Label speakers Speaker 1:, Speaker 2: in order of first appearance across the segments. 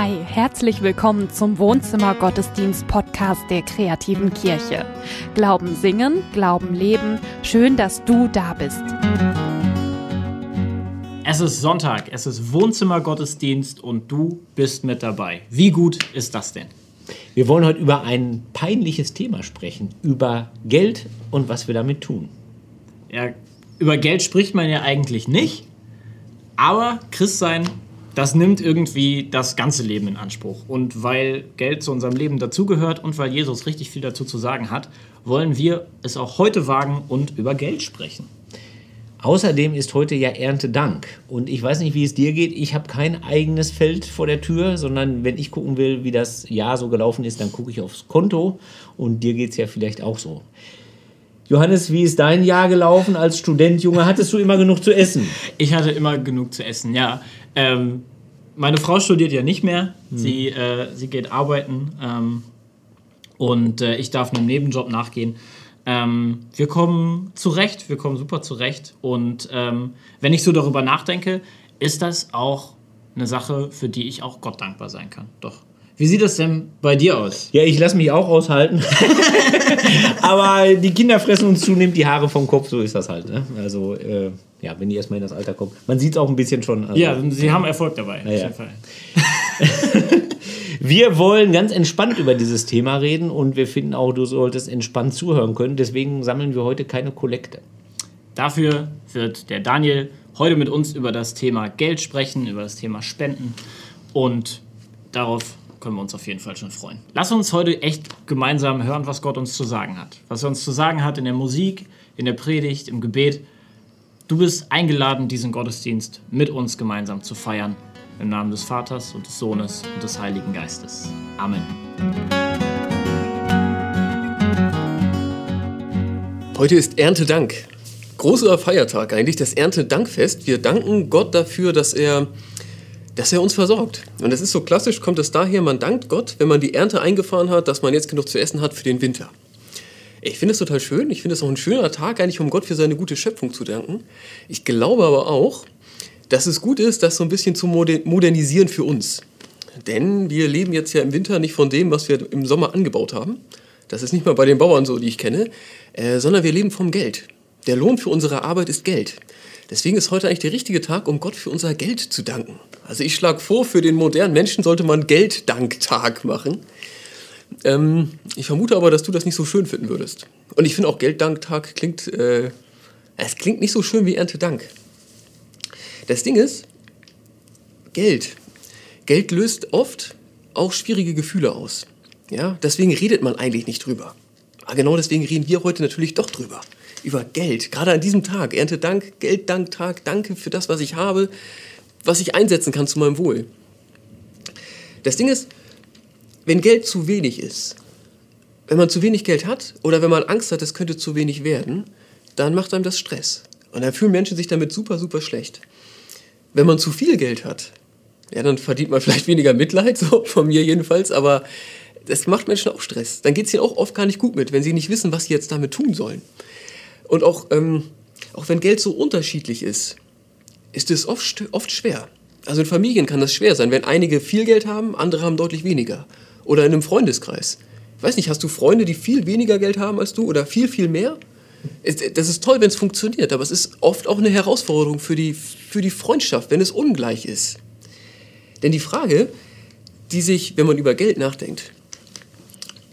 Speaker 1: Hi, herzlich willkommen zum Wohnzimmer Gottesdienst Podcast der kreativen Kirche. Glauben singen, Glauben leben. Schön, dass du da bist.
Speaker 2: Es ist Sonntag, es ist Wohnzimmer Gottesdienst und du bist mit dabei. Wie gut ist das denn?
Speaker 3: Wir wollen heute über ein peinliches Thema sprechen, über Geld und was wir damit tun.
Speaker 2: Ja, über Geld spricht man ja eigentlich nicht, aber Christsein, das nimmt irgendwie das ganze Leben in Anspruch. Und weil Geld zu unserem Leben dazugehört und weil Jesus richtig viel dazu zu sagen hat, wollen wir es auch heute wagen und über Geld sprechen.
Speaker 3: Außerdem ist heute ja Erntedank. Und ich weiß nicht, wie es dir geht. Ich habe kein eigenes Feld vor der Tür, sondern wenn ich gucken will, wie das Jahr so gelaufen ist, dann gucke ich aufs Konto. Und dir geht es ja vielleicht auch so. Johannes, wie ist dein Jahr gelaufen als Student, Junge? Hattest du immer genug zu essen?
Speaker 2: Ich hatte immer genug zu essen, ja. Ähm, meine Frau studiert ja nicht mehr. Hm. Sie, äh, sie geht arbeiten. Ähm, und äh, ich darf einem Nebenjob nachgehen. Ähm, wir kommen zurecht, wir kommen super zurecht. Und ähm, wenn ich so darüber nachdenke, ist das auch eine Sache, für die ich auch Gott dankbar sein kann. Doch. Wie sieht das denn bei dir aus?
Speaker 3: Ja, ich lasse mich auch aushalten. Aber die Kinder fressen uns zunehmend die Haare vom Kopf, so ist das halt. Ne? Also, äh, ja, wenn die erstmal in das Alter kommen. Man sieht es auch ein bisschen schon.
Speaker 2: Also, ja, sie haben Erfolg dabei.
Speaker 3: Ja, ja. Wir wollen ganz entspannt über dieses Thema reden und wir finden auch, du solltest entspannt zuhören können. Deswegen sammeln wir heute keine Kollekte.
Speaker 2: Dafür wird der Daniel heute mit uns über das Thema Geld sprechen, über das Thema Spenden und darauf können wir uns auf jeden Fall schon freuen. Lass uns heute echt gemeinsam hören, was Gott uns zu sagen hat. Was er uns zu sagen hat in der Musik, in der Predigt, im Gebet. Du bist eingeladen, diesen Gottesdienst mit uns gemeinsam zu feiern. Im Namen des Vaters und des Sohnes und des Heiligen Geistes. Amen.
Speaker 4: Heute ist Erntedank. Großer Feiertag eigentlich, das Erntedankfest. Wir danken Gott dafür, dass er, dass er uns versorgt. Und das ist so klassisch, kommt es daher, man dankt Gott, wenn man die Ernte eingefahren hat, dass man jetzt genug zu essen hat für den Winter. Ich finde es total schön. Ich finde es auch ein schöner Tag, eigentlich um Gott für seine gute Schöpfung zu danken. Ich glaube aber auch, dass es gut ist, das so ein bisschen zu modernisieren für uns. Denn wir leben jetzt ja im Winter nicht von dem, was wir im Sommer angebaut haben. Das ist nicht mal bei den Bauern so, die ich kenne, äh, sondern wir leben vom Geld. Der Lohn für unsere Arbeit ist Geld. Deswegen ist heute eigentlich der richtige Tag, um Gott für unser Geld zu danken. Also ich schlage vor, für den modernen Menschen sollte man Gelddanktag machen. Ähm, ich vermute aber, dass du das nicht so schön finden würdest. Und ich finde auch Gelddanktag klingt, äh, es klingt nicht so schön wie Erntedank. Das Ding ist, Geld. Geld löst oft auch schwierige Gefühle aus. Ja, deswegen redet man eigentlich nicht drüber. Aber genau deswegen reden wir heute natürlich doch drüber. Über Geld. Gerade an diesem Tag. Erntedank, Gelddanktag. Danke für das, was ich habe, was ich einsetzen kann zu meinem Wohl. Das Ding ist, wenn Geld zu wenig ist, wenn man zu wenig Geld hat oder wenn man Angst hat, es könnte zu wenig werden, dann macht einem das Stress. Und dann fühlen Menschen sich damit super, super schlecht. Wenn man zu viel Geld hat, ja, dann verdient man vielleicht weniger Mitleid, so von mir jedenfalls, aber das macht Menschen auch Stress. Dann geht es ihnen auch oft gar nicht gut mit, wenn sie nicht wissen, was sie jetzt damit tun sollen. Und auch, ähm, auch wenn Geld so unterschiedlich ist, ist es oft, oft schwer. Also in Familien kann das schwer sein, wenn einige viel Geld haben, andere haben deutlich weniger. Oder in einem Freundeskreis. Ich weiß nicht, hast du Freunde, die viel weniger Geld haben als du oder viel, viel mehr? Das ist toll, wenn es funktioniert, aber es ist oft auch eine Herausforderung für die, für die Freundschaft, wenn es ungleich ist. Denn die Frage, die sich, wenn man über Geld nachdenkt,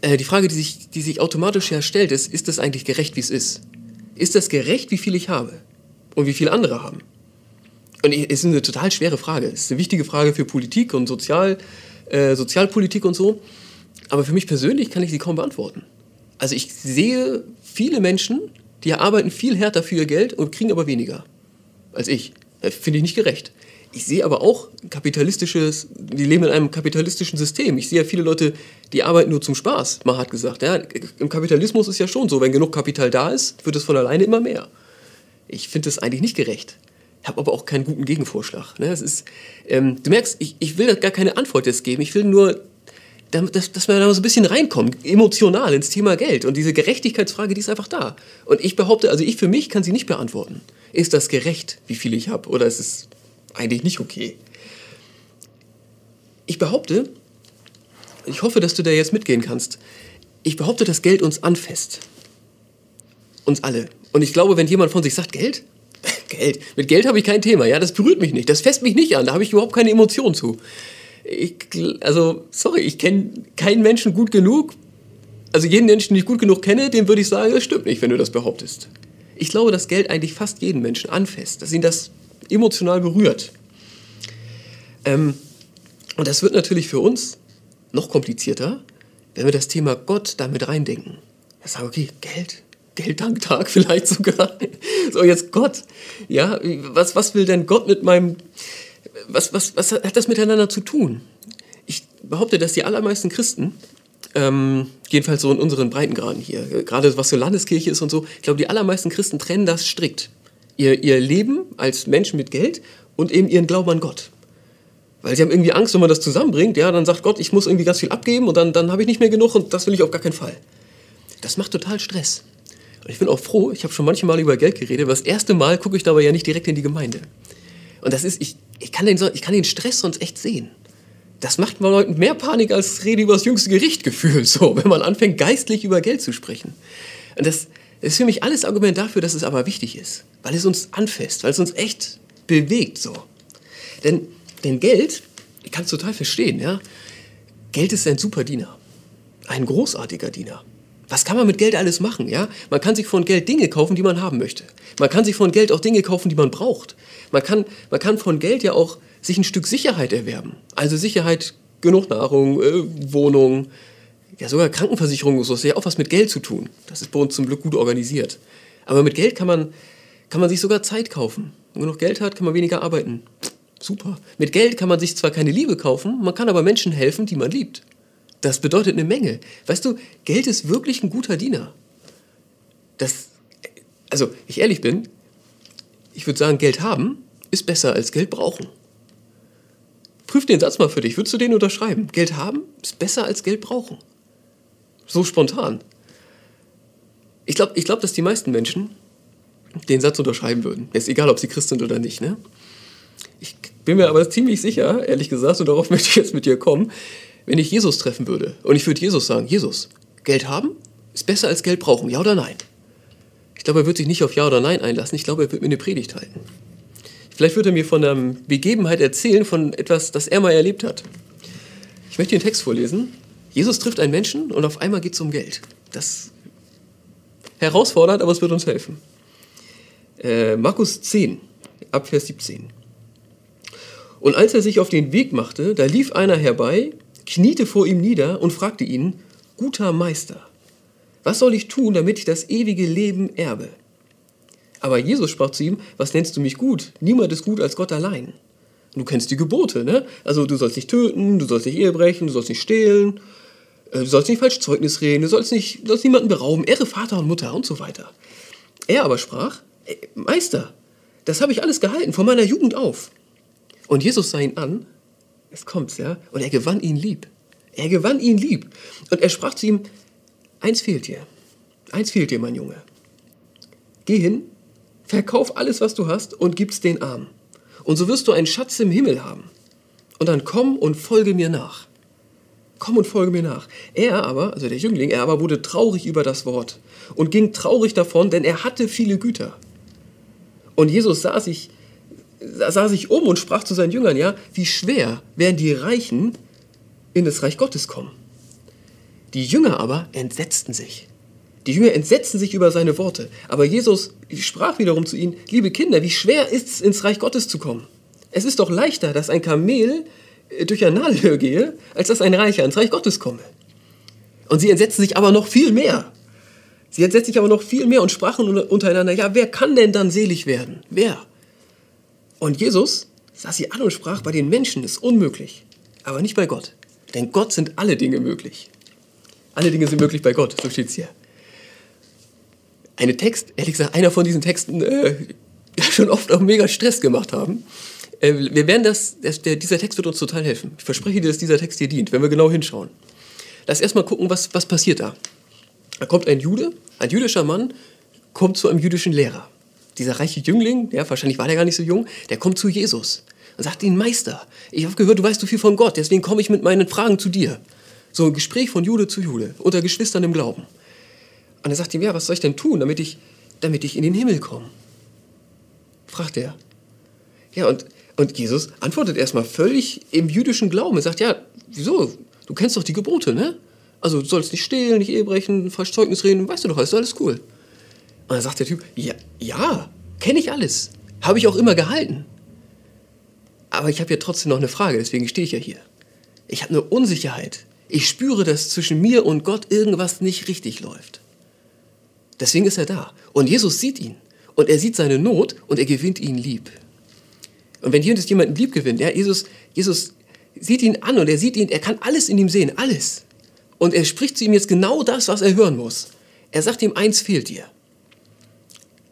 Speaker 4: äh, die Frage, die sich, die sich automatisch herstellt, ist, ist das eigentlich gerecht, wie es ist? Ist das gerecht, wie viel ich habe und wie viel andere haben? Und es ist eine total schwere Frage. Es ist eine wichtige Frage für Politik und Sozial, äh, Sozialpolitik und so. Aber für mich persönlich kann ich sie kaum beantworten. Also ich sehe viele Menschen, die arbeiten viel härter für ihr Geld und kriegen aber weniger als ich. Finde ich nicht gerecht. Ich sehe aber auch kapitalistisches, die leben in einem kapitalistischen System. Ich sehe ja viele Leute, die arbeiten nur zum Spaß, man hat gesagt. Ja, Im Kapitalismus ist ja schon so, wenn genug Kapital da ist, wird es von alleine immer mehr. Ich finde das eigentlich nicht gerecht. Ich habe aber auch keinen guten Gegenvorschlag. Ne? Das ist, ähm, du merkst, ich, ich will gar keine Antwort jetzt geben. Ich will nur dass, dass man da so ein bisschen reinkommt, emotional ins Thema Geld. Und diese Gerechtigkeitsfrage, die ist einfach da. Und ich behaupte, also ich für mich kann sie nicht beantworten. Ist das gerecht, wie viel ich habe? Oder ist es eigentlich nicht okay? Ich behaupte, ich hoffe, dass du da jetzt mitgehen kannst. Ich behaupte, dass Geld uns anfasst. Uns alle. Und ich glaube, wenn jemand von sich sagt, Geld? Geld. Mit Geld habe ich kein Thema. Ja, das berührt mich nicht. Das fässt mich nicht an. Da habe ich überhaupt keine Emotionen zu. Ich, also, sorry, ich kenne keinen Menschen gut genug. Also jeden Menschen, den ich gut genug kenne, dem würde ich sagen, das stimmt nicht, wenn du das behauptest. Ich glaube, dass Geld eigentlich fast jeden Menschen anfasst, dass ihn das emotional berührt. Ähm, und das wird natürlich für uns noch komplizierter, wenn wir das Thema Gott damit reindenken. Wir sagen, okay, Geld, Gelddanktag vielleicht sogar. So, jetzt Gott. Ja, was, was will denn Gott mit meinem, was, was, was hat das miteinander zu tun? Ich behaupte, dass die allermeisten Christen, ähm, jedenfalls so in unseren Breitengraden hier, gerade was so Landeskirche ist und so, ich glaube, die allermeisten Christen trennen das strikt. Ihr, ihr Leben als Menschen mit Geld und eben ihren Glauben an Gott. Weil sie haben irgendwie Angst, wenn man das zusammenbringt, ja, dann sagt Gott, ich muss irgendwie ganz viel abgeben und dann, dann habe ich nicht mehr genug und das will ich auf gar keinen Fall. Das macht total Stress. Und ich bin auch froh, ich habe schon manche Mal über Geld geredet, aber das erste Mal gucke ich dabei ja nicht direkt in die Gemeinde. Und das ist, ich, ich, kann, den, ich kann den Stress sonst echt sehen. Das macht man Leuten mehr Panik als Rede über das jüngste Gericht gefühlt, so, wenn man anfängt, geistlich über Geld zu sprechen. Und das, das ist für mich alles Argument dafür, dass es aber wichtig ist, weil es uns anfasst, weil es uns echt bewegt, so. Denn denn Geld, ich kann es total verstehen, ja. Geld ist ein super Diener. Ein großartiger Diener. Was kann man mit Geld alles machen, ja? Man kann sich von Geld Dinge kaufen, die man haben möchte. Man kann sich von Geld auch Dinge kaufen, die man braucht. Man kann, man kann von Geld ja auch sich ein Stück Sicherheit erwerben. Also Sicherheit, genug Nahrung, äh, Wohnung, ja sogar Krankenversicherung, so ist ja auch was mit Geld zu tun. Das ist bei uns zum Glück gut organisiert. Aber mit Geld kann man, kann man sich sogar Zeit kaufen. Wenn man genug Geld hat, kann man weniger arbeiten. Super. Mit Geld kann man sich zwar keine Liebe kaufen, man kann aber Menschen helfen, die man liebt. Das bedeutet eine Menge. Weißt du, Geld ist wirklich ein guter Diener. Das, also, ich ehrlich bin, ich würde sagen, Geld haben ist besser als Geld brauchen. Prüf den Satz mal für dich. Würdest du den unterschreiben? Geld haben ist besser als Geld brauchen. So spontan. Ich glaube, ich glaub, dass die meisten Menschen den Satz unterschreiben würden. Ist egal, ob sie Christ sind oder nicht. Ne? Ich bin mir aber ziemlich sicher, ehrlich gesagt, und darauf möchte ich jetzt mit dir kommen, wenn ich Jesus treffen würde und ich würde Jesus sagen, Jesus, Geld haben ist besser als Geld brauchen, ja oder nein? Ich glaube, er wird sich nicht auf Ja oder Nein einlassen. Ich glaube, er wird mir eine Predigt halten. Vielleicht wird er mir von einer Begebenheit erzählen, von etwas, das er mal erlebt hat. Ich möchte den Text vorlesen. Jesus trifft einen Menschen und auf einmal geht es um Geld. Das ist herausfordernd, aber es wird uns helfen. Äh, Markus 10, ab Vers 17. Und als er sich auf den Weg machte, da lief einer herbei, kniete vor ihm nieder und fragte ihn, Guter Meister, was soll ich tun, damit ich das ewige Leben erbe? Aber Jesus sprach zu ihm, was nennst du mich gut? Niemand ist gut als Gott allein. Du kennst die Gebote, ne? Also du sollst nicht töten, du sollst nicht Ehe brechen, du sollst nicht stehlen, du sollst nicht falsch Zeugnis reden, du sollst, nicht, du sollst niemanden berauben, ehre Vater und Mutter und so weiter. Er aber sprach, Meister, das habe ich alles gehalten, von meiner Jugend auf. Und Jesus sah ihn an, es kommt's, ja, und er gewann ihn lieb. Er gewann ihn lieb. Und er sprach zu ihm, eins fehlt dir, eins fehlt dir, mein Junge. Geh hin, verkauf alles, was du hast und gib's den Armen. Und so wirst du einen Schatz im Himmel haben. Und dann komm und folge mir nach. Komm und folge mir nach. Er aber, also der Jüngling, er aber wurde traurig über das Wort und ging traurig davon, denn er hatte viele Güter. Und Jesus sah sich sah sich um und sprach zu seinen Jüngern, ja, wie schwer werden die Reichen in das Reich Gottes kommen. Die Jünger aber entsetzten sich. Die Jünger entsetzten sich über seine Worte. Aber Jesus sprach wiederum zu ihnen, liebe Kinder, wie schwer ist es, ins Reich Gottes zu kommen? Es ist doch leichter, dass ein Kamel durch ein Nadelöhr gehe, als dass ein Reicher ins Reich Gottes komme. Und sie entsetzten sich aber noch viel mehr. Sie entsetzten sich aber noch viel mehr und sprachen untereinander, ja, wer kann denn dann selig werden? Wer? Und Jesus sah sie an und sprach, bei den Menschen ist unmöglich, aber nicht bei Gott. Denn Gott sind alle Dinge möglich. Alle Dinge sind möglich bei Gott, so steht es hier. Eine Text, ehrlich gesagt, einer von diesen Texten, äh, schon oft auch mega Stress gemacht haben. Äh, wir werden das, das der, dieser Text wird uns total helfen. Ich verspreche dir, dass dieser Text dir dient, wenn wir genau hinschauen. Lass erstmal gucken, was, was passiert da. Da kommt ein Jude, ein jüdischer Mann, kommt zu einem jüdischen Lehrer dieser reiche Jüngling, ja, wahrscheinlich war der gar nicht so jung, der kommt zu Jesus und sagte ihm, Meister, ich habe gehört, du weißt so viel von Gott, deswegen komme ich mit meinen Fragen zu dir. So ein Gespräch von Jude zu Jude, unter Geschwistern im Glauben. Und er sagt ihm, ja, was soll ich denn tun, damit ich, damit ich in den Himmel komme? Fragt er. Ja, und, und Jesus antwortet erstmal völlig im jüdischen Glauben. Er sagt, ja, wieso? Du kennst doch die Gebote, ne? Also du sollst nicht stehlen, nicht Ehe brechen, falsch Zeugnis reden, weißt du doch, ist alles cool. Und dann sagt der Typ, ja, ja, kenne ich alles. Habe ich auch immer gehalten. Aber ich habe ja trotzdem noch eine Frage, deswegen stehe ich ja hier. Ich habe eine Unsicherheit. Ich spüre, dass zwischen mir und Gott irgendwas nicht richtig läuft. Deswegen ist er da. Und Jesus sieht ihn. Und er sieht seine Not und er gewinnt ihn lieb. Und wenn jemand jemanden lieb gewinnt, ja, Jesus, Jesus sieht ihn an und er sieht ihn, er kann alles in ihm sehen, alles. Und er spricht zu ihm jetzt genau das, was er hören muss. Er sagt ihm, eins fehlt dir.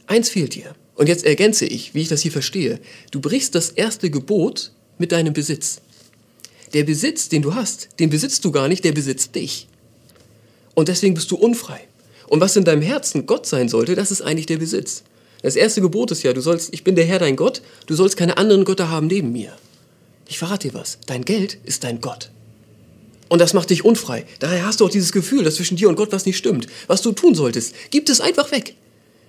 Speaker 4: Eins fehlt dir. Und jetzt ergänze ich, wie ich das hier verstehe. Du brichst das erste Gebot mit deinem Besitz. Der Besitz, den du hast, den besitzt du gar nicht, der besitzt dich. Und deswegen bist du unfrei. Und was in deinem Herzen Gott sein sollte, das ist eigentlich der Besitz. Das erste Gebot ist ja, du sollst, ich bin der Herr dein Gott, du sollst keine anderen Götter haben neben mir. Ich verrate dir was, dein Geld ist dein Gott. Und das macht dich unfrei. Daher hast du auch dieses Gefühl, dass zwischen dir und Gott was nicht stimmt. Was du tun solltest, gib es einfach weg.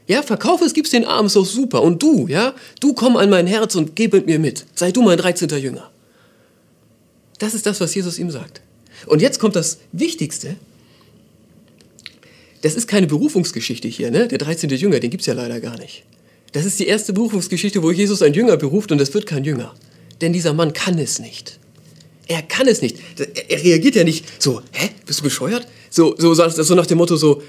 Speaker 4: Ja, verkauf es, gib's den Armen, ist doch super. Und du, ja, du komm an mein Herz und geh mit mir mit. Sei du mein 13. Jünger. Das ist das, was Jesus ihm sagt. Und jetzt kommt das Wichtigste. Das ist keine Berufungsgeschichte hier, ne? Der 13. Jünger, den gibt's ja leider gar nicht. Das ist die erste Berufungsgeschichte, wo Jesus einen Jünger beruft und das wird kein Jünger. Denn dieser Mann kann es nicht. Er kann es nicht. Er reagiert ja nicht so, hä, bist du bescheuert? So, so, so nach dem Motto so,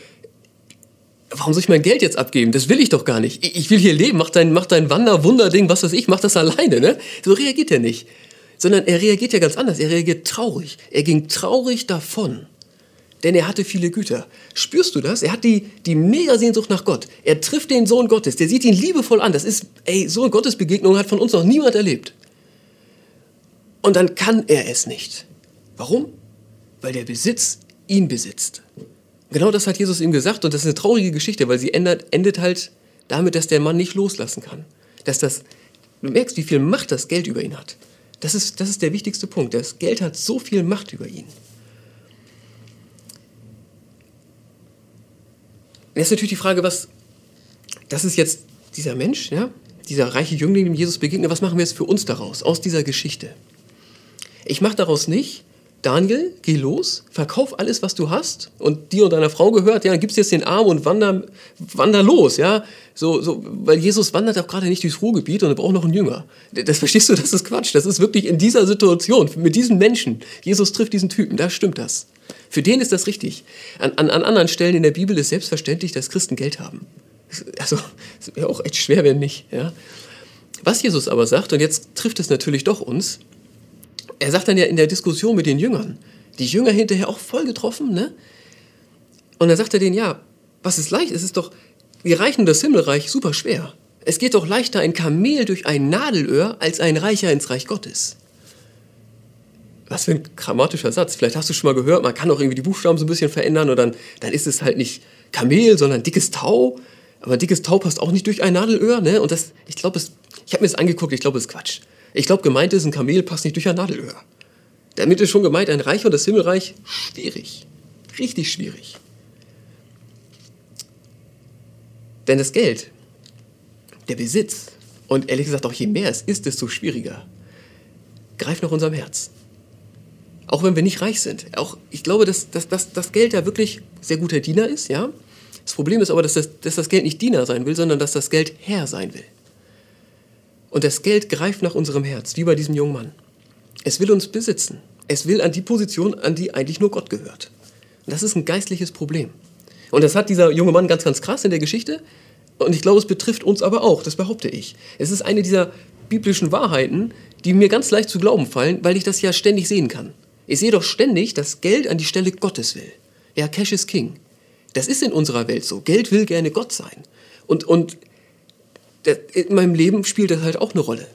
Speaker 4: warum soll ich mein Geld jetzt abgeben? Das will ich doch gar nicht. Ich will hier leben, mach dein, mach dein Wander-Wunderding, was weiß ich, mach das alleine, ne? So reagiert er nicht. Sondern er reagiert ja ganz anders. Er reagiert traurig. Er ging traurig davon. Denn er hatte viele Güter. Spürst du das? Er hat die, die Mega-Sehnsucht nach Gott. Er trifft den Sohn Gottes. Der sieht ihn liebevoll an. Das ist, ey, so eine Gottesbegegnung hat von uns noch niemand erlebt. Und dann kann er es nicht. Warum? Weil der Besitz ihn besitzt. Genau das hat Jesus ihm gesagt und das ist eine traurige Geschichte, weil sie endet, endet halt damit, dass der Mann nicht loslassen kann. Dass das, du merkst, wie viel Macht das Geld über ihn hat. Das ist, das ist der wichtigste Punkt. Das Geld hat so viel Macht über ihn. Jetzt ist natürlich die Frage, was, das ist jetzt dieser Mensch, ja, dieser reiche Jüngling, dem Jesus begegnet, was machen wir jetzt für uns daraus, aus dieser Geschichte? Ich mache daraus nicht, Daniel, geh los, verkauf alles, was du hast und dir und deiner Frau gehört, ja, dann gibst jetzt den Arm und wander, wander los, ja. So, so, weil Jesus wandert auch gerade nicht durchs Ruhrgebiet und er braucht noch einen Jünger. Das verstehst du, das ist Quatsch. Das ist wirklich in dieser Situation, mit diesem Menschen. Jesus trifft diesen Typen, da stimmt das. Für den ist das richtig. An, an, an anderen Stellen in der Bibel ist selbstverständlich, dass Christen Geld haben. Also, es wäre auch echt schwer, wenn nicht, ja. Was Jesus aber sagt, und jetzt trifft es natürlich doch uns, er sagt dann ja in der Diskussion mit den Jüngern, die Jünger hinterher auch voll getroffen, ne? Und dann sagt er denen, ja, was ist leicht? Es ist doch, wir reichen das Himmelreich super schwer. Es geht doch leichter ein Kamel durch ein Nadelöhr als ein Reicher ins Reich Gottes. Was für ein grammatischer Satz. Vielleicht hast du schon mal gehört, man kann auch irgendwie die Buchstaben so ein bisschen verändern und dann, dann ist es halt nicht Kamel, sondern dickes Tau. Aber dickes Tau passt auch nicht durch ein Nadelöhr, ne? Und das, ich glaube, ich habe mir das angeguckt, ich glaube, es ist Quatsch. Ich glaube, gemeint ist, ein Kamel passt nicht durch ein Nadelöhr. Damit ist schon gemeint, ein Reich und das Himmelreich schwierig. Richtig schwierig. Denn das Geld, der Besitz und ehrlich gesagt auch je mehr es ist, desto schwieriger, greift nach unserem Herz. Auch wenn wir nicht reich sind. Auch, ich glaube, dass, dass, dass das Geld da wirklich sehr guter Diener ist, ja. Das Problem ist aber, dass das, dass das Geld nicht Diener sein will, sondern dass das Geld Herr sein will. Und das Geld greift nach unserem Herz, wie bei diesem jungen Mann. Es will uns besitzen. Es will an die Position, an die eigentlich nur Gott gehört. Und das ist ein geistliches Problem. Und das hat dieser junge Mann ganz, ganz krass in der Geschichte. Und ich glaube, es betrifft uns aber auch, das behaupte ich. Es ist eine dieser biblischen Wahrheiten, die mir ganz leicht zu glauben fallen, weil ich das ja ständig sehen kann. Ich sehe doch ständig, dass Geld an die Stelle Gottes will. Ja, Cash is King. Das ist in unserer Welt so. Geld will gerne Gott sein. Und, und in meinem Leben spielt das halt auch eine Rolle.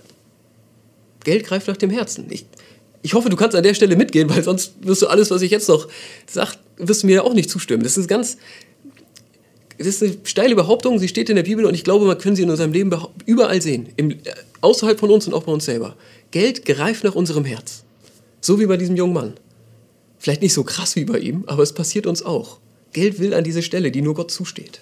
Speaker 4: Geld greift nach dem Herzen. Ich, ich hoffe, du kannst an der Stelle mitgehen, weil sonst wirst du alles, was ich jetzt noch sage, wirst du mir auch nicht zustimmen. Das ist ganz, das ist eine steile Behauptung, sie steht in der Bibel und ich glaube, man kann sie in unserem Leben überall sehen, im, außerhalb von uns und auch bei uns selber. Geld greift nach unserem Herz. So wie bei diesem jungen Mann. Vielleicht nicht so krass wie bei ihm, aber es passiert uns auch. Geld will an diese Stelle, die nur Gott zusteht.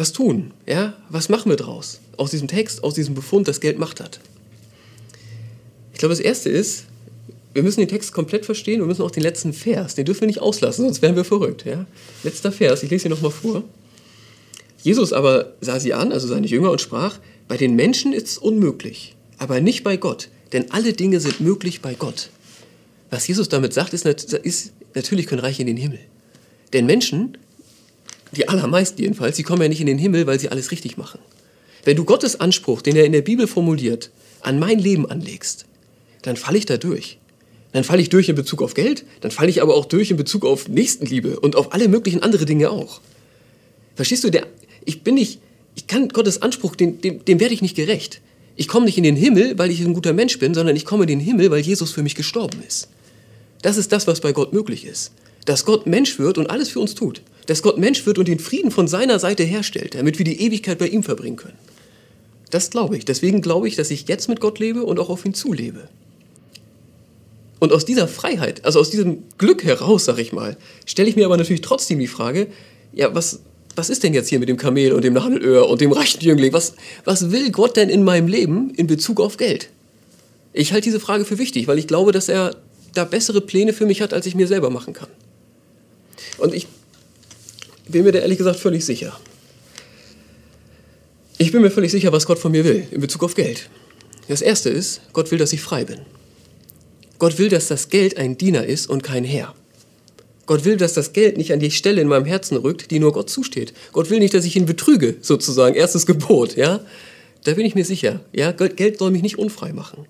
Speaker 4: Was tun? Ja? Was machen wir draus? Aus diesem Text, aus diesem Befund, dass Geld Macht hat. Ich glaube, das Erste ist, wir müssen den Text komplett verstehen, wir müssen auch den letzten Vers, den dürfen wir nicht auslassen, sonst wären wir verrückt. Ja? Letzter Vers, ich lese ihn nochmal vor. Jesus aber sah sie an, also seine Jünger, und sprach, bei den Menschen ist es unmöglich, aber nicht bei Gott, denn alle Dinge sind möglich bei Gott. Was Jesus damit sagt, ist, ist natürlich können Reiche in den Himmel. Denn Menschen, die allermeisten jedenfalls, die kommen ja nicht in den Himmel, weil sie alles richtig machen. Wenn du Gottes Anspruch, den er in der Bibel formuliert, an mein Leben anlegst, dann falle ich da durch. Dann falle ich durch in Bezug auf Geld, dann falle ich aber auch durch in Bezug auf Nächstenliebe und auf alle möglichen andere Dinge auch. Verstehst du, der, ich bin nicht, ich kann Gottes Anspruch, dem, dem, dem werde ich nicht gerecht. Ich komme nicht in den Himmel, weil ich ein guter Mensch bin, sondern ich komme in den Himmel, weil Jesus für mich gestorben ist. Das ist das, was bei Gott möglich ist. Dass Gott Mensch wird und alles für uns tut. Dass Gott Mensch wird und den Frieden von seiner Seite herstellt, damit wir die Ewigkeit bei ihm verbringen können. Das glaube ich. Deswegen glaube ich, dass ich jetzt mit Gott lebe und auch auf ihn zulebe. Und aus dieser Freiheit, also aus diesem Glück heraus, sag ich mal, stelle ich mir aber natürlich trotzdem die Frage, ja, was, was ist denn jetzt hier mit dem Kamel und dem Nadelöhr und dem reichen Jüngling? Was, was will Gott denn in meinem Leben in Bezug auf Geld? Ich halte diese Frage für wichtig, weil ich glaube, dass er da bessere Pläne für mich hat, als ich mir selber machen kann. Und ich bin mir da ehrlich gesagt völlig sicher. Ich bin mir völlig sicher, was Gott von mir will in Bezug auf Geld. Das Erste ist, Gott will, dass ich frei bin. Gott will, dass das Geld ein Diener ist und kein Herr. Gott will, dass das Geld nicht an die Stelle in meinem Herzen rückt, die nur Gott zusteht. Gott will nicht, dass ich ihn betrüge, sozusagen. Erstes Gebot, ja? Da bin ich mir sicher. Ja, Geld soll mich nicht unfrei machen.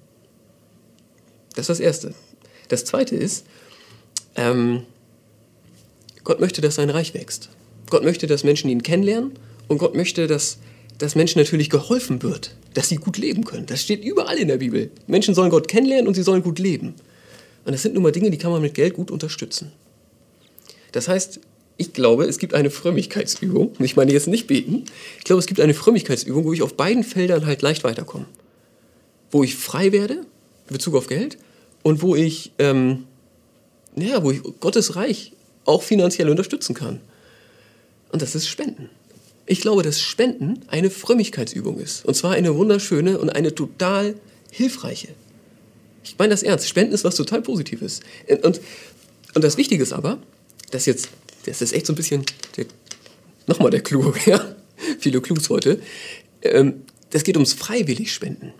Speaker 4: Das ist das Erste. Das Zweite ist, ähm, Gott möchte, dass sein Reich wächst. Gott möchte, dass Menschen ihn kennenlernen und Gott möchte, dass, dass Menschen natürlich geholfen wird, dass sie gut leben können. Das steht überall in der Bibel. Menschen sollen Gott kennenlernen und sie sollen gut leben. Und das sind nun mal Dinge, die kann man mit Geld gut unterstützen. Das heißt, ich glaube, es gibt eine Frömmigkeitsübung. Ich meine jetzt nicht beten. Ich glaube, es gibt eine Frömmigkeitsübung, wo ich auf beiden Feldern halt leicht weiterkomme. Wo ich frei werde in Bezug auf Geld und wo ich, ähm, ja, wo ich Gottes Reich auch finanziell unterstützen kann. Und das ist Spenden. Ich glaube, dass Spenden eine Frömmigkeitsübung ist. Und zwar eine wunderschöne und eine total hilfreiche. Ich meine das ernst. Spenden ist was total Positives. Und, und das Wichtige ist aber, dass jetzt, das ist echt so ein bisschen, nochmal der Clou, ja? Viele Clues heute. Ähm, das geht ums freiwillig Spenden.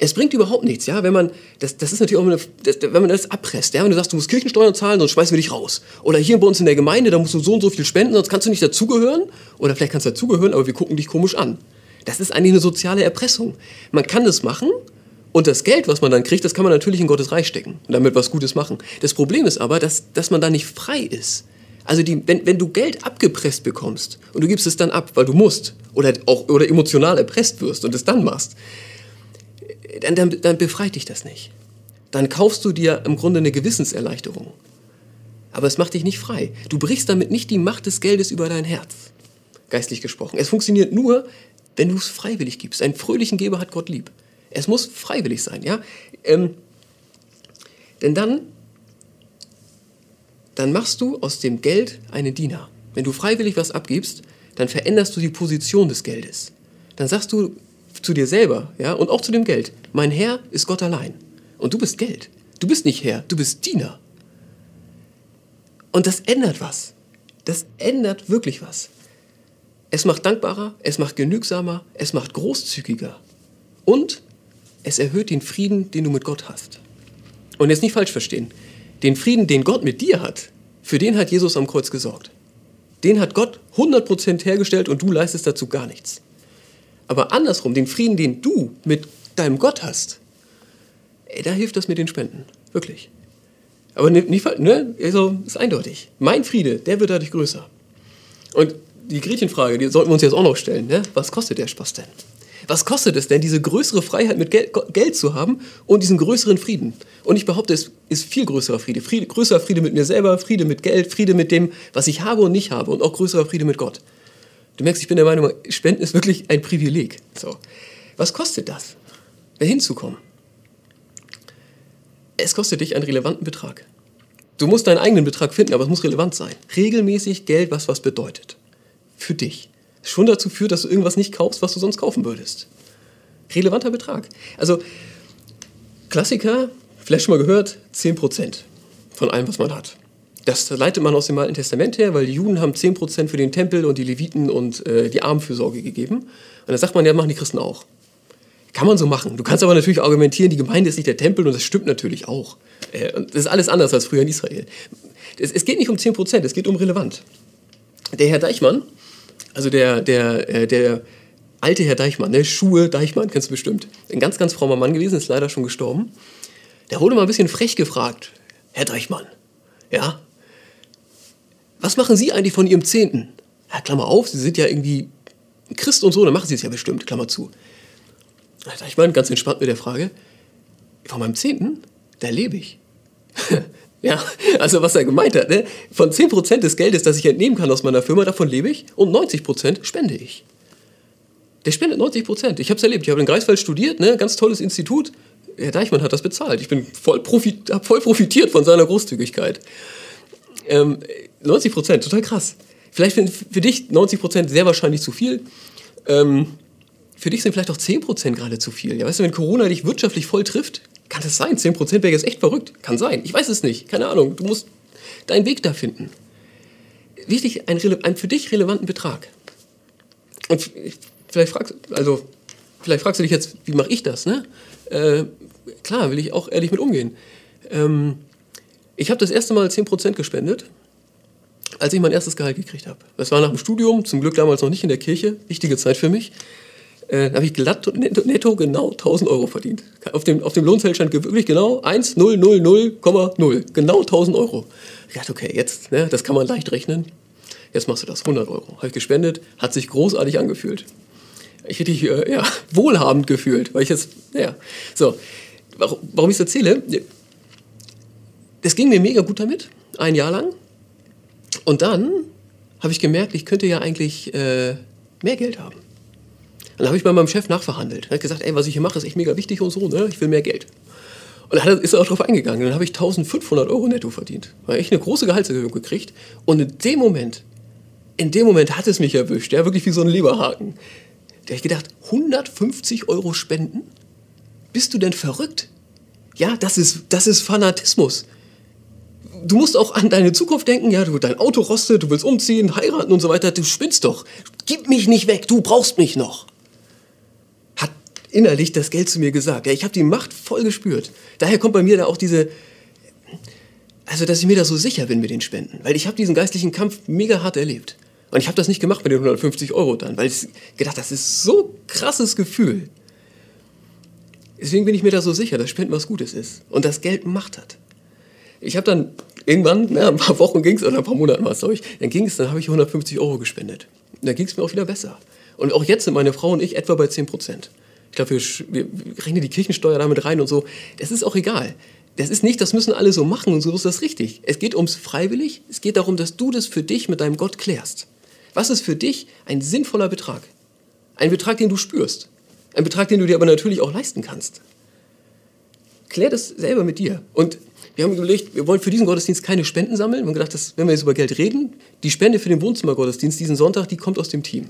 Speaker 4: Es bringt überhaupt nichts, ja, wenn man, das, das ist natürlich auch, eine, das, wenn man das abpresst, ja, wenn du sagst, du musst Kirchensteuern zahlen, sonst schmeißen wir dich raus. Oder hier bei uns in der Gemeinde, da musst du so und so viel spenden, sonst kannst du nicht dazugehören. Oder vielleicht kannst du dazugehören, aber wir gucken dich komisch an. Das ist eigentlich eine soziale Erpressung. Man kann das machen und das Geld, was man dann kriegt, das kann man natürlich in Gottes Reich stecken und damit was Gutes machen. Das Problem ist aber, dass, dass man da nicht frei ist. Also die, wenn, wenn du Geld abgepresst bekommst und du gibst es dann ab, weil du musst oder, auch, oder emotional erpresst wirst und es dann machst, dann, dann, befreit dich das nicht. Dann kaufst du dir im Grunde eine Gewissenserleichterung. Aber es macht dich nicht frei. Du brichst damit nicht die Macht des Geldes über dein Herz, geistlich gesprochen. Es funktioniert nur, wenn du es freiwillig gibst. Einen fröhlichen Geber hat Gott lieb. Es muss freiwillig sein, ja. Ähm, denn dann, dann machst du aus dem Geld einen Diener. Wenn du freiwillig was abgibst, dann veränderst du die Position des Geldes. Dann sagst du, zu dir selber, ja, und auch zu dem Geld. Mein Herr ist Gott allein. Und du bist Geld. Du bist nicht Herr, du bist Diener. Und das ändert was. Das ändert wirklich was. Es macht dankbarer, es macht genügsamer, es macht großzügiger. Und es erhöht den Frieden, den du mit Gott hast. Und jetzt nicht falsch verstehen. Den Frieden, den Gott mit dir hat, für den hat Jesus am Kreuz gesorgt. Den hat Gott 100% hergestellt und du leistest dazu gar nichts. Aber andersrum, den Frieden, den du mit deinem Gott hast, ey, da hilft das mit den Spenden. Wirklich. Aber nicht, ne? Also, ist eindeutig. Mein Friede, der wird dadurch größer. Und die Gretchenfrage, die sollten wir uns jetzt auch noch stellen. Ne? Was kostet der Spaß denn? Was kostet es denn, diese größere Freiheit mit Geld, Geld, zu haben und diesen größeren Frieden? Und ich behaupte, es ist viel größerer Friede. Friede. Größerer Friede mit mir selber, Friede mit Geld, Friede mit dem, was ich habe und nicht habe und auch größerer Friede mit Gott. Du merkst, ich bin der Meinung, Spenden ist wirklich ein Privileg. So. Was kostet das, da hinzukommen? Es kostet dich einen relevanten Betrag. Du musst deinen eigenen Betrag finden, aber es muss relevant sein. Regelmäßig Geld, was was bedeutet. Für dich. Schon dazu führt, dass du irgendwas nicht kaufst, was du sonst kaufen würdest. Relevanter Betrag. Also, Klassiker, vielleicht schon mal gehört, 10% von allem, was man hat. Das leitet man aus dem Alten Testament her, weil die Juden haben 10% für den Tempel und die Leviten und äh, die Armenfürsorge gegeben. Und dann sagt man, ja, machen die Christen auch. Kann man so machen. Du kannst aber natürlich argumentieren, die Gemeinde ist nicht der Tempel und das stimmt natürlich auch. Äh, und das ist alles anders als früher in Israel. Es, es geht nicht um 10%, es geht um relevant. Der Herr Deichmann, also der, der, äh, der alte Herr Deichmann, ne? Schuhe Deichmann, kennst du bestimmt. Ein ganz, ganz frommer Mann gewesen, ist leider schon gestorben. Der wurde mal ein bisschen frech gefragt. Herr Deichmann, ja, was machen Sie eigentlich von Ihrem Zehnten? Ja, Klammer auf, Sie sind ja irgendwie Christ und so, dann machen Sie es ja bestimmt, Klammer zu. Herr Deichmann, ganz entspannt mit der Frage, von meinem Zehnten, da lebe ich. ja, also was er gemeint hat, ne? von 10% des Geldes, das ich entnehmen kann aus meiner Firma, davon lebe ich und 90% spende ich. Der spendet 90%. Ich habe es erlebt. Ich habe in Greifswald studiert, ne? ganz tolles Institut. Herr Deichmann hat das bezahlt. Ich bin voll, profit, voll profitiert von seiner Großzügigkeit. Ähm, 90% total krass. Vielleicht für, für dich 90% sehr wahrscheinlich zu viel. Ähm, für dich sind vielleicht auch 10% gerade zu viel. Ja, weißt du, wenn Corona dich wirtschaftlich voll trifft, kann das sein. 10% wäre jetzt echt verrückt. Kann sein. Ich weiß es nicht. Keine Ahnung. Du musst deinen Weg da finden. Wichtig, einen, einen für dich relevanten Betrag. Und vielleicht fragst, also, vielleicht fragst du dich jetzt, wie mache ich das? Ne? Äh, klar, will ich auch ehrlich mit umgehen. Ähm, ich habe das erste Mal 10% gespendet, als ich mein erstes Gehalt gekriegt habe. Das war nach dem Studium, zum Glück damals noch nicht in der Kirche, wichtige Zeit für mich. Äh, da habe ich glatt netto, netto, genau 1000 Euro verdient. Auf dem, auf dem Lohnzettel stand wirklich genau 1000,0. Genau 1000 Euro. Ich dachte, okay, jetzt, ne, das kann man leicht rechnen. Jetzt machst du das, 100 Euro. Habe ich gespendet, hat sich großartig angefühlt. Ich hätte mich äh, ja, wohlhabend gefühlt, weil ich jetzt, ja. So, warum, warum ich es erzähle? Es ging mir mega gut damit, ein Jahr lang. Und dann habe ich gemerkt, ich könnte ja eigentlich äh, mehr Geld haben. Dann habe ich bei meinem Chef nachverhandelt. Er hat gesagt, ey, was ich hier mache, ist echt mega wichtig und so, ne? ich will mehr Geld. Und dann ist er auch darauf eingegangen. Dann habe ich 1500 Euro netto verdient. Weil ich eine große Gehaltserhöhung gekriegt. Und in dem Moment, in dem Moment hat es mich erwischt. Ja, wirklich wie so ein Leberhaken. Da habe ich gedacht, 150 Euro spenden? Bist du denn verrückt? Ja, das ist, das ist Fanatismus. Du musst auch an deine Zukunft denken. Ja, du, dein Auto rostet, du willst umziehen, heiraten und so weiter. Du spinnst doch. Gib mich nicht weg, du brauchst mich noch innerlich das Geld zu mir gesagt. Ja, ich habe die Macht voll gespürt. Daher kommt bei mir da auch diese, also dass ich mir da so sicher bin mit den Spenden. Weil ich habe diesen geistlichen Kampf mega hart erlebt. Und ich habe das nicht gemacht mit den 150 Euro dann, weil ich gedacht, das ist so krasses Gefühl. Deswegen bin ich mir da so sicher, dass Spenden was Gutes ist und das Geld Macht hat. Ich habe dann irgendwann, na, ein paar Wochen ging es, oder ein paar Monate war es, glaube ich, dann ging es, dann habe ich 150 Euro gespendet. Und da ging es mir auch wieder besser. Und auch jetzt sind meine Frau und ich etwa bei 10 Prozent. Ich glaube, wir, wir rechnen die Kirchensteuer damit rein und so. Das ist auch egal. Das ist nicht, das müssen alle so machen und so ist das richtig. Es geht ums freiwillig. Es geht darum, dass du das für dich mit deinem Gott klärst. Was ist für dich ein sinnvoller Betrag? Ein Betrag, den du spürst. Ein Betrag, den du dir aber natürlich auch leisten kannst. Klär das selber mit dir. Und wir haben überlegt, wir wollen für diesen Gottesdienst keine Spenden sammeln. Wir haben gedacht, dass, wenn wir jetzt über Geld reden, die Spende für den Wohnzimmergottesdienst diesen Sonntag, die kommt aus dem Team.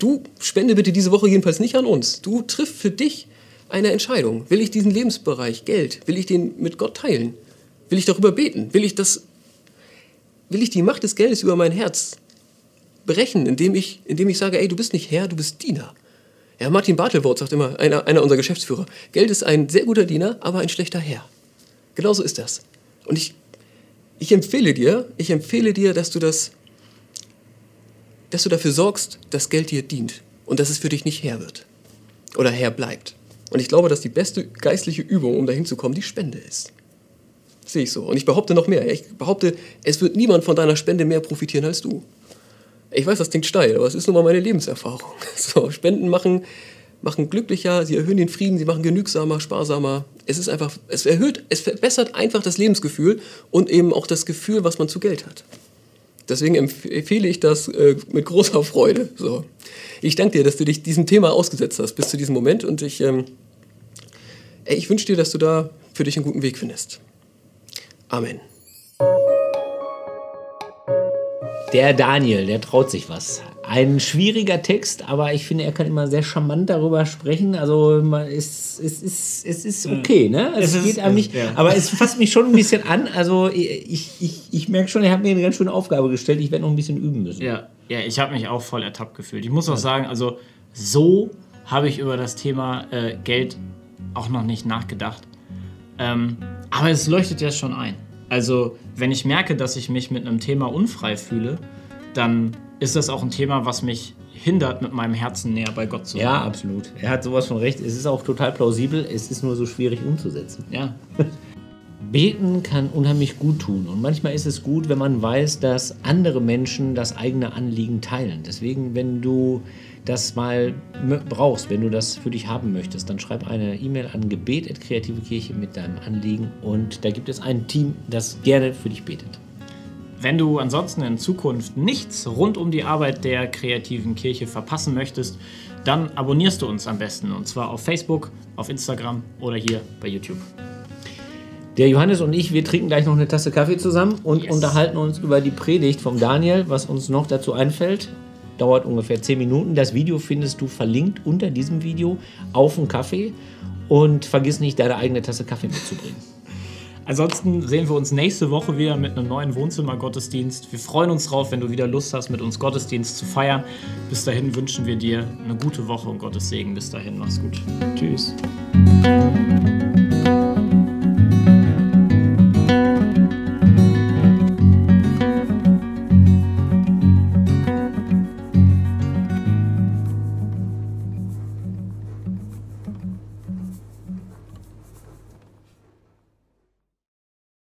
Speaker 4: Du spende bitte diese Woche jedenfalls nicht an uns. Du triff für dich eine Entscheidung. Will ich diesen Lebensbereich, Geld, will ich den mit Gott teilen? Will ich darüber beten? Will ich das, will ich die Macht des Geldes über mein Herz brechen, indem ich, indem ich sage, ey, du bist nicht Herr, du bist Diener. Ja, Martin Bartelwort sagt immer, einer, einer unserer Geschäftsführer, Geld ist ein sehr guter Diener, aber ein schlechter Herr. Genauso ist das. Und ich, ich empfehle dir, ich empfehle dir, dass du das dass du dafür sorgst, dass Geld dir dient und dass es für dich nicht Herr wird oder Herr bleibt. Und ich glaube, dass die beste geistliche Übung, um dahin zu kommen, die Spende ist. Das sehe ich so. Und ich behaupte noch mehr. Ich behaupte, es wird niemand von deiner Spende mehr profitieren als du. Ich weiß, das klingt steil, aber es ist nun mal meine Lebenserfahrung. So, Spenden machen, machen glücklicher, sie erhöhen den Frieden, sie machen genügsamer, sparsamer. Es ist einfach, es erhöht, es verbessert einfach das Lebensgefühl und eben auch das Gefühl, was man zu Geld hat. Deswegen empfehle ich das äh, mit großer Freude. So. Ich danke dir, dass du dich diesem Thema ausgesetzt hast bis zu diesem Moment und ich, ähm, ich wünsche dir, dass du da für dich einen guten Weg findest. Amen.
Speaker 3: Der Daniel, der traut sich was. Ein schwieriger Text, aber ich finde, er kann immer sehr charmant darüber sprechen. Also es, es, ist, es ist okay, ne? Also, es, es geht ist, mich, ja. aber es fasst mich schon ein bisschen an. Also ich, ich, ich merke schon, er hat mir eine ganz schöne Aufgabe gestellt. Ich werde noch ein bisschen üben müssen.
Speaker 2: Ja, ja ich habe mich auch voll ertappt gefühlt. Ich muss auch sagen, also so habe ich über das Thema äh, Geld auch noch nicht nachgedacht. Ähm, aber es leuchtet ja schon ein. Also, wenn ich merke, dass ich mich mit einem Thema unfrei fühle, dann ist das auch ein Thema, was mich hindert, mit meinem Herzen näher bei Gott zu sein.
Speaker 3: Ja, absolut. Er hat sowas von recht. Es ist auch total plausibel. Es ist nur so schwierig umzusetzen.
Speaker 2: Ja.
Speaker 3: Beten kann unheimlich gut tun. Und manchmal ist es gut, wenn man weiß, dass andere Menschen das eigene Anliegen teilen. Deswegen, wenn du das mal brauchst, wenn du das für dich haben möchtest, dann schreib eine E-Mail an gebet.kreativekirche mit deinem Anliegen und da gibt es ein Team, das gerne für dich betet.
Speaker 2: Wenn du ansonsten in Zukunft nichts rund um die Arbeit der kreativen Kirche verpassen möchtest, dann abonnierst du uns am besten und zwar auf Facebook, auf Instagram oder hier bei YouTube.
Speaker 3: Der Johannes und ich, wir trinken gleich noch eine Tasse Kaffee zusammen und yes. unterhalten uns über die Predigt vom Daniel, was uns noch dazu einfällt dauert ungefähr 10 Minuten. Das Video findest du verlinkt unter diesem Video auf dem Kaffee und vergiss nicht, deine eigene Tasse Kaffee mitzubringen.
Speaker 2: Ansonsten sehen wir uns nächste Woche wieder mit einem neuen Wohnzimmer-Gottesdienst. Wir freuen uns drauf, wenn du wieder Lust hast, mit uns Gottesdienst zu feiern. Bis dahin wünschen wir dir eine gute Woche und Gottes Segen. Bis dahin, mach's gut. Tschüss.